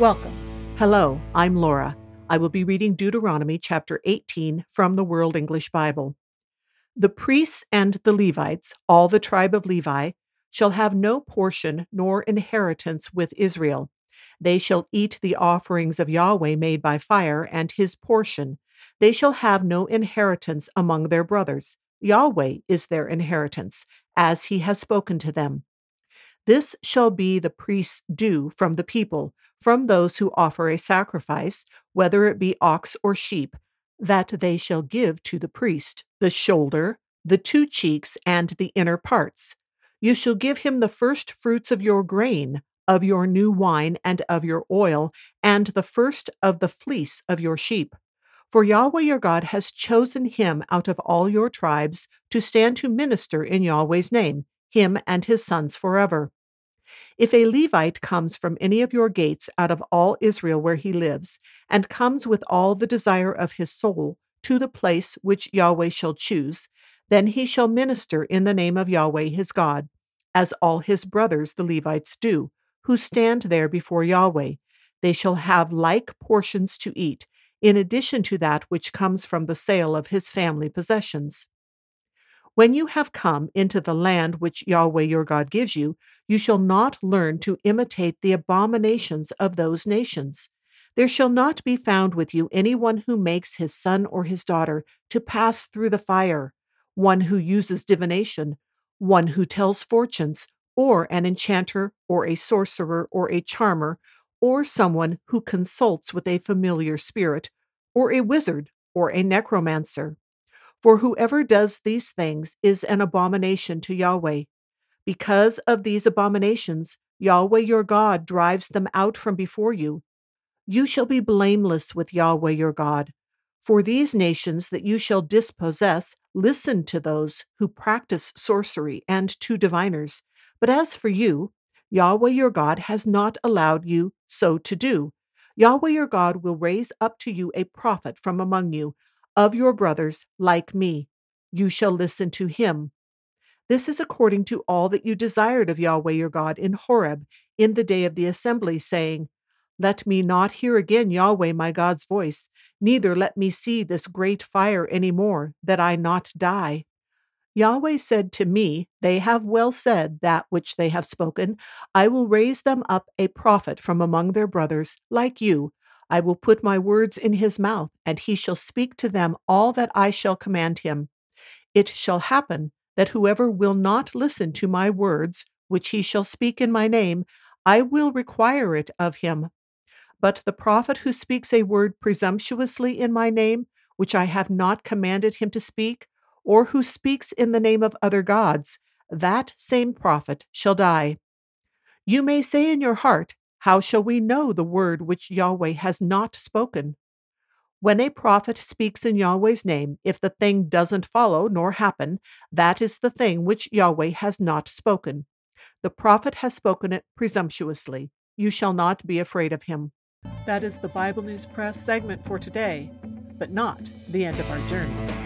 Welcome. Hello, I'm Laura. I will be reading Deuteronomy chapter 18 from the World English Bible. The priests and the Levites, all the tribe of Levi, shall have no portion nor inheritance with Israel. They shall eat the offerings of Yahweh made by fire, and his portion. They shall have no inheritance among their brothers. Yahweh is their inheritance, as he has spoken to them. This shall be the priest's due from the people from those who offer a sacrifice, whether it be ox or sheep, that they shall give to the priest the shoulder, the two cheeks, and the inner parts. You shall give him the first fruits of your grain, of your new wine, and of your oil, and the first of the fleece of your sheep. For Yahweh your God has chosen him out of all your tribes to stand to minister in Yahweh's name, him and his sons forever. If a Levite comes from any of your gates out of all Israel where he lives, and comes with all the desire of his soul to the place which Yahweh shall choose, then he shall minister in the name of Yahweh his God, as all his brothers the Levites do, who stand there before Yahweh. They shall have like portions to eat, in addition to that which comes from the sale of his family possessions. When you have come into the land which Yahweh your God gives you, you shall not learn to imitate the abominations of those nations. There shall not be found with you any one who makes his son or his daughter to pass through the fire, one who uses divination, one who tells fortunes, or an enchanter, or a sorcerer, or a charmer, or someone who consults with a familiar spirit, or a wizard, or a necromancer. For whoever does these things is an abomination to Yahweh. Because of these abominations, Yahweh your God drives them out from before you. You shall be blameless with Yahweh your God. For these nations that you shall dispossess listen to those who practice sorcery and to diviners. But as for you, Yahweh your God has not allowed you so to do. Yahweh your God will raise up to you a prophet from among you of your brothers like me. You shall listen to him. This is according to all that you desired of Yahweh your God in Horeb in the day of the assembly, saying, Let me not hear again Yahweh my God's voice, neither let me see this great fire any more, that I not die. Yahweh said to me, They have well said that which they have spoken. I will raise them up a prophet from among their brothers, like you, I will put my words in his mouth, and he shall speak to them all that I shall command him. It shall happen that whoever will not listen to my words, which he shall speak in my name, I will require it of him. But the prophet who speaks a word presumptuously in my name, which I have not commanded him to speak, or who speaks in the name of other gods, that same prophet shall die. You may say in your heart, how shall we know the word which Yahweh has not spoken? When a prophet speaks in Yahweh's name, if the thing doesn't follow nor happen, that is the thing which Yahweh has not spoken. The prophet has spoken it presumptuously. You shall not be afraid of him. That is the Bible News Press segment for today, but not the end of our journey.